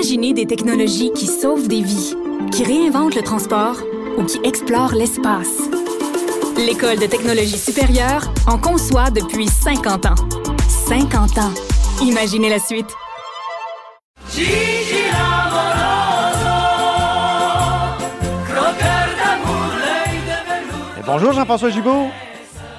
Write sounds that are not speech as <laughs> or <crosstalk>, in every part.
Imaginez des technologies qui sauvent des vies, qui réinventent le transport ou qui explorent l'espace. L'École de technologie supérieure en conçoit depuis 50 ans. 50 ans. Imaginez la suite. bonjour Jean-François Gibault.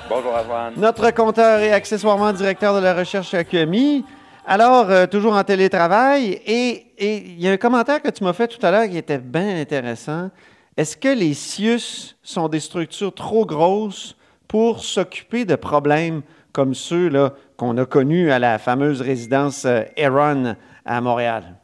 Bonjour Antoine. Notre compteur et accessoirement directeur de la recherche à QMI. Alors, euh, toujours en télétravail, et il y a un commentaire que tu m'as fait tout à l'heure qui était bien intéressant. Est-ce que les CIUS sont des structures trop grosses pour s'occuper de problèmes comme ceux qu'on a connus à la fameuse résidence Aaron euh, à Montréal?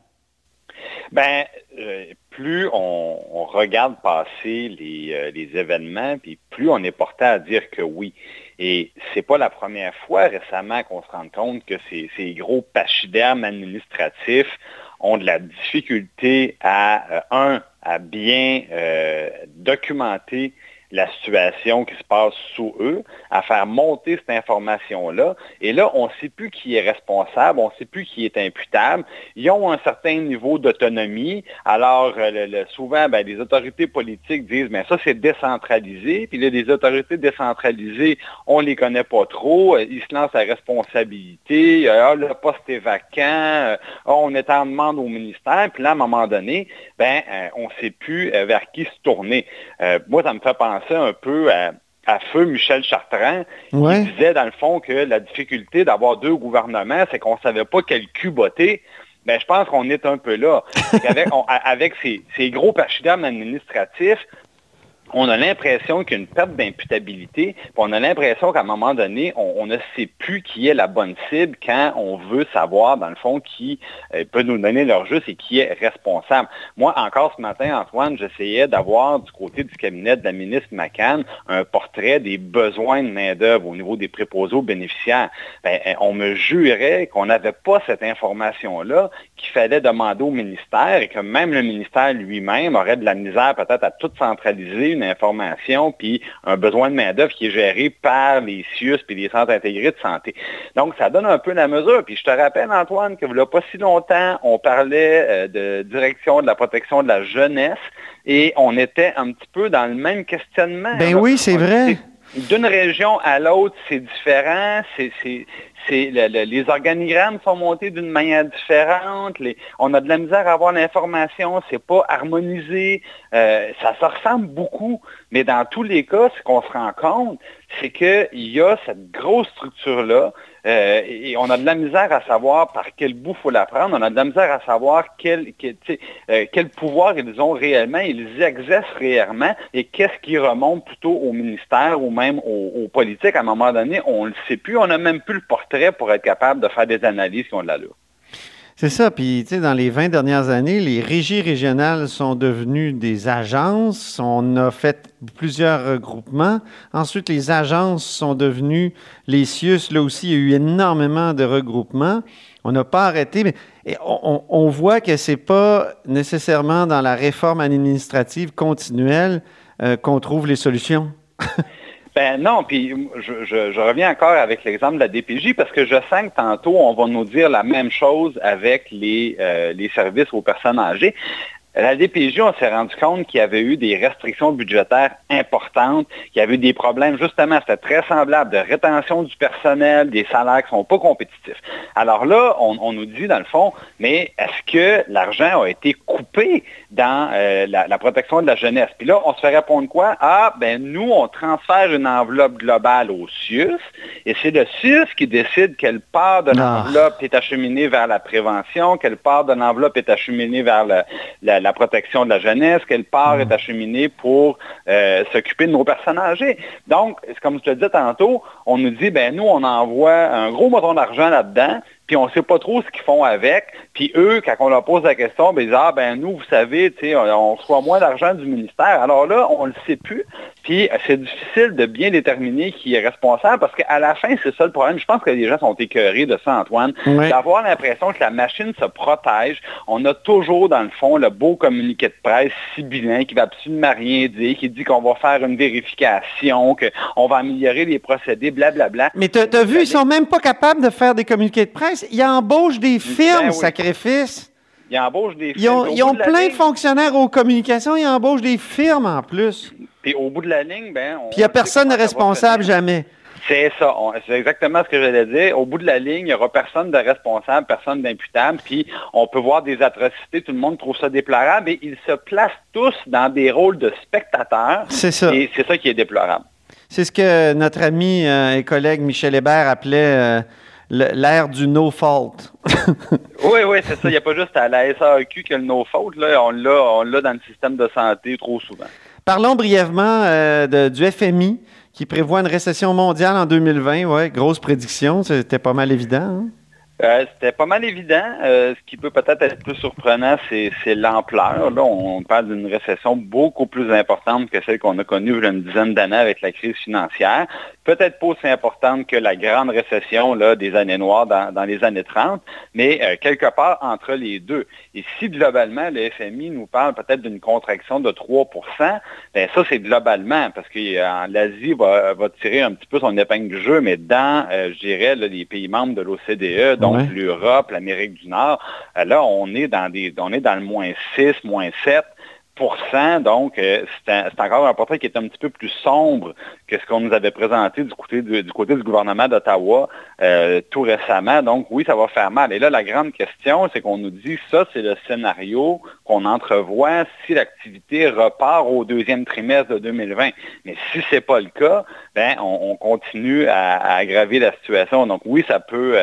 Ben, euh, plus on, regarde passer les, les événements, puis plus on est porté à dire que oui. Et c'est pas la première fois récemment qu'on se rend compte que ces, ces gros pachydermes administratifs ont de la difficulté à, euh, un, à bien euh, documenter la situation qui se passe sous eux, à faire monter cette information-là. Et là, on ne sait plus qui est responsable, on ne sait plus qui est imputable. Ils ont un certain niveau d'autonomie. Alors, euh, souvent, ben, les autorités politiques disent, mais ça, c'est décentralisé. Puis là, les autorités décentralisées, on ne les connaît pas trop. Euh, ils se lancent à responsabilité. Ah, le poste est vacant. Ah, on est en demande au ministère. Puis là, à un moment donné, ben, on ne sait plus vers qui se tourner. moi, ça me fait penser un peu à, feu Michel Chartrand, qui disait dans le fond que la difficulté d'avoir deux gouvernements, c'est qu'on ne savait pas quel cul botter. Ben, je pense qu'on est un peu là. <laughs> avec, ces, ces, gros pachydermes administratifs, on a l'impression qu'il y a une perte d'imputabilité, puis on a l'impression qu'à un moment donné, on, ne sait plus qui est la bonne cible quand on veut savoir, dans le fond, qui euh, peut nous donner leur juste et qui est responsable. Moi, encore ce matin, Antoine, j'essayais d'avoir du côté du cabinet de la ministre McCann un portrait des besoins de main-d'œuvre au niveau des préposés aux bénéficiaires. Ben, euh, on me jurait qu'on n'avait pas cette information-là, qu'il fallait demander au ministère et que même le ministère lui-même aurait de la misère peut-être à tout centraliser une information puis un besoin de main-d'œuvre qui est géré par les CIUS puis les centres intégrés de santé. Donc, ça donne un peu la mesure. Puis je te rappelle, Antoine, que il pas si longtemps, on parlait euh, de direction de la protection de la jeunesse et on était un petit peu dans le même questionnement. Ben oui, c'est vrai. D'une région à l'autre, c'est différent. C'est, les organigrammes sont montés d'une manière différente. on a de la misère à avoir l'information. C'est pas harmonisé. Euh, ça se ressemble beaucoup. Mais dans tous les cas, ce qu'on se rend compte, c'est qu'il y a cette grosse structure-là euh, et on a de la misère à savoir par quel bout faut la prendre. On a de la misère à savoir quel, euh, pouvoir ils ont réellement, ils exercent réellement et qu'est-ce qui remonte plutôt au ministère ou même aux, politiques. À un moment donné, on ne le sait plus. On n'a même plus le portrait pour être capable de faire des analyses qui ont de l'allure. C'est ça. Puis, tu sais, dans les 20 dernières années, les régies régionales sont devenues des agences. On a fait plusieurs regroupements. Ensuite, les agences sont devenues les CIUS. Là aussi, il y a eu énormément de regroupements. On n'a pas arrêté, mais on, voit que ce n'est pas nécessairement dans la réforme administrative continuelle euh, qu'on trouve les solutions. <laughs> Ben non, puis je, reviens encore avec l'exemple de la DPJ parce que je sens que tantôt, on va nous dire la même chose avec les, euh, les services aux personnes âgées. La DPJ, on s'est rendu compte qu'il y avait eu des restrictions budgétaires importantes, qu'il y avait eu des problèmes, justement, c'était très semblable, de rétention du personnel, des salaires qui ne sont pas compétitifs. Alors là, on, nous dit, dans le fond, mais est-ce que l'argent a été coupé dans euh, la, protection de la jeunesse? Puis là, on se fait répondre quoi? Ah, ben nous, on transfère une enveloppe globale au CIUS, et c'est le CIUS qui décide quelle part de ah. l'enveloppe est acheminée vers la prévention, quelle part de l'enveloppe est acheminée vers la la protection de la jeunesse, quelle part est acheminée pour euh, s'occuper de nos personnes âgées. Donc, comme je te disais tantôt, on nous dit, ben nous, on envoie un gros montant d'argent là-dedans, puis on ne sait pas trop ce qu'ils font avec. Puis eux, quand on leur pose la question, ben, ils disent, ah ben nous, vous savez, on reçoit moins d'argent du ministère. Alors là, on ne le sait plus. Puis c'est difficile de bien déterminer qui est responsable parce qu'à la fin, c'est ça le problème. Je pense que les gens sont écœurés de ça, Antoine, d'avoir l'impression que la machine se protège. On a toujours, dans le fond, le beau communiqué de presse sibyllin qui va absolument rien dire, qui dit qu'on va faire une vérification, qu'on va améliorer les procédés, blablabla. Mais tu as vu, ils sont même pas capables de faire des communiqués de presse. Ils embauchent des ben firmes, sacrifices. Ils embauchent des Ils ont, ils ont plein de fonctionnaires aux communications, ils embauchent des firmes en plus. Puis au bout de la ligne, ben... Puis il n'y a personne de responsable jamais. C'est ça. C'est exactement ce que j'allais dire. Au bout de la ligne, il n'y aura personne de responsable, personne d'imputable. Puis on peut voir des atrocités. Tout le monde trouve ça déplorable. Et ils se placent tous dans des rôles de spectateurs. C'est ça. Et c'est ça qui est déplorable. C'est ce que notre ami euh, et collègue Michel Hébert appelait euh, l'ère du no fault. <laughs> oui, oui, c'est ça. Il n'y a pas juste à la SAQ que le no fault. Là. On l'a dans le système de santé trop souvent. Parlons brièvement euh, du FMI qui prévoit une récession mondiale en 2020. Oui, grosse prédiction. C'était pas mal évident. Hein? Euh, c'était pas mal évident. Euh, ce qui peut peut-être être plus surprenant, c'est l'ampleur. On parle d'une récession beaucoup plus importante que celle qu'on a connue il y a une dizaine d'années avec la crise financière. Peut-être pas aussi importante que la grande récession des années noires dans, les années 30, mais euh, quelque part entre les deux. Et si globalement, le FMI nous parle peut-être d'une contraction de 3% bien ça, c'est globalement, parce que l'Asie va, va, tirer un petit peu son épingle du jeu, mais dans, je dirais, les pays membres de l'OCDE, donc l'Europe, l'Amérique du Nord, euh, là, on est dans des, on est dans le moins 6, moins 7% donc euh, c'est encore un portrait qui est un petit peu plus sombre que ce qu'on nous avait présenté du côté du, côté du gouvernement d'Ottawa euh, tout récemment. Donc oui, ça va faire mal. Et là, la grande question, c'est qu'on nous dit ça, c'est le scénario qu'on entrevoit si l'activité repart au deuxième trimestre de 2020. Mais si ce n'est pas le cas, ben on, continue à, aggraver la situation. Donc oui, ça peut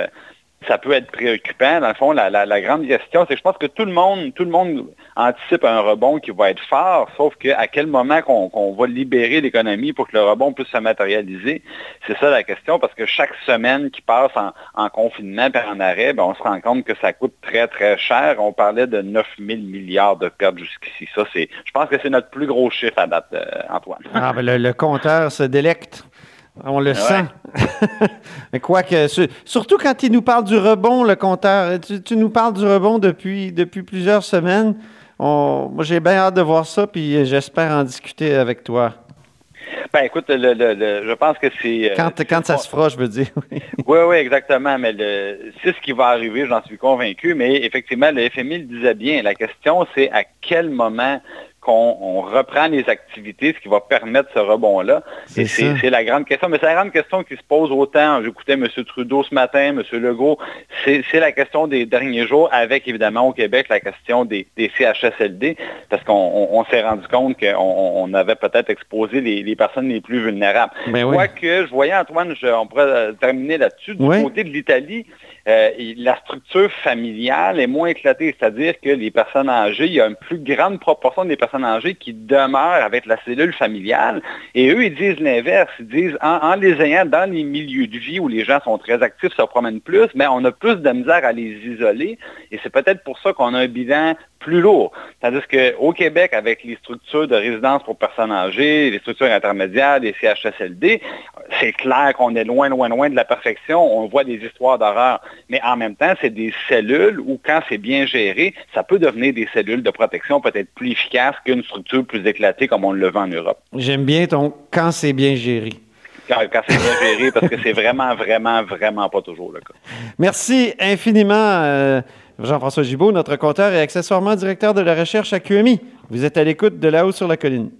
ça peut être préoccupant. Dans le fond, la, grande question, c'est que je pense que tout le monde, tout le monde anticipe un rebond qui va être fort, sauf qu'à quel moment qu'on va libérer l'économie pour que le rebond puisse se matérialiser, c'est ça la question, parce que chaque semaine qui passe en, confinement et en arrêt, ben, on se rend compte que ça coûte très, très cher. On parlait de 9 000 milliards de pertes jusqu'ici. Ça, c'est, je pense que c'est notre plus gros chiffre à date, euh, Antoine. Ah, ben le compteur se délecte. On le sent. <laughs> Mais quoique, surtout quand il nous parle du rebond, le compteur, tu, nous parles du rebond depuis, depuis plusieurs semaines. moi, j'ai bien hâte de voir ça, puis j'espère en discuter avec toi. Ben écoute, je pense que c'est... Euh, quand, quand ça se fera, je veux dire. oui, <laughs> oui, exactement. Mais c'est ce qui va arriver, j'en suis convaincu. Mais effectivement, le FMI le disait bien. La question, c'est à quel moment qu'on reprend les activités, ce qui va permettre ce rebond-là. Et c'est la grande question. Mais c'est la grande question qui se pose autant. J'écoutais M. Trudeau ce matin, M. Legault. C'est la question des derniers jours, avec évidemment au Québec la question des, CHSLD, parce qu'on s'est rendu compte qu'on avait peut-être exposé les, personnes les plus vulnérables. Ben Quoique, je voyais, Antoine, on pourrait terminer là-dessus, du côté de l'Italie, euh, la structure familiale est moins éclatée, c'est-à-dire que les personnes âgées, il y a une plus grande proportion des personnes âgées qui demeurent avec la cellule familiale. Et eux, ils disent l'inverse. Ils disent, en, les ayant dans les milieux de vie où les gens sont très actifs, se promènent plus, mais on a plus de misère à les isoler. Et c'est peut-être pour ça qu'on a un bilan plus lourd. Tandis qu'au Québec, avec les structures de résidence pour personnes âgées, les structures intermédiaires, les CHSLD, c'est clair qu'on est loin, loin, loin de la perfection. On voit des histoires d'horreur. Mais en même temps, c'est des cellules où, quand c'est bien géré, ça peut devenir des cellules de protection peut-être plus efficaces qu'une structure plus éclatée comme on le veut en Europe. J'aime bien ton quand c'est bien géré. Quand, c'est bien parce que c'est vraiment, vraiment, vraiment pas toujours le cas. Merci infiniment. Euh, Jean-François Gibault, notre compteur et accessoirement directeur de la recherche à QMI. Vous êtes à l'écoute de là-haut sur la colline.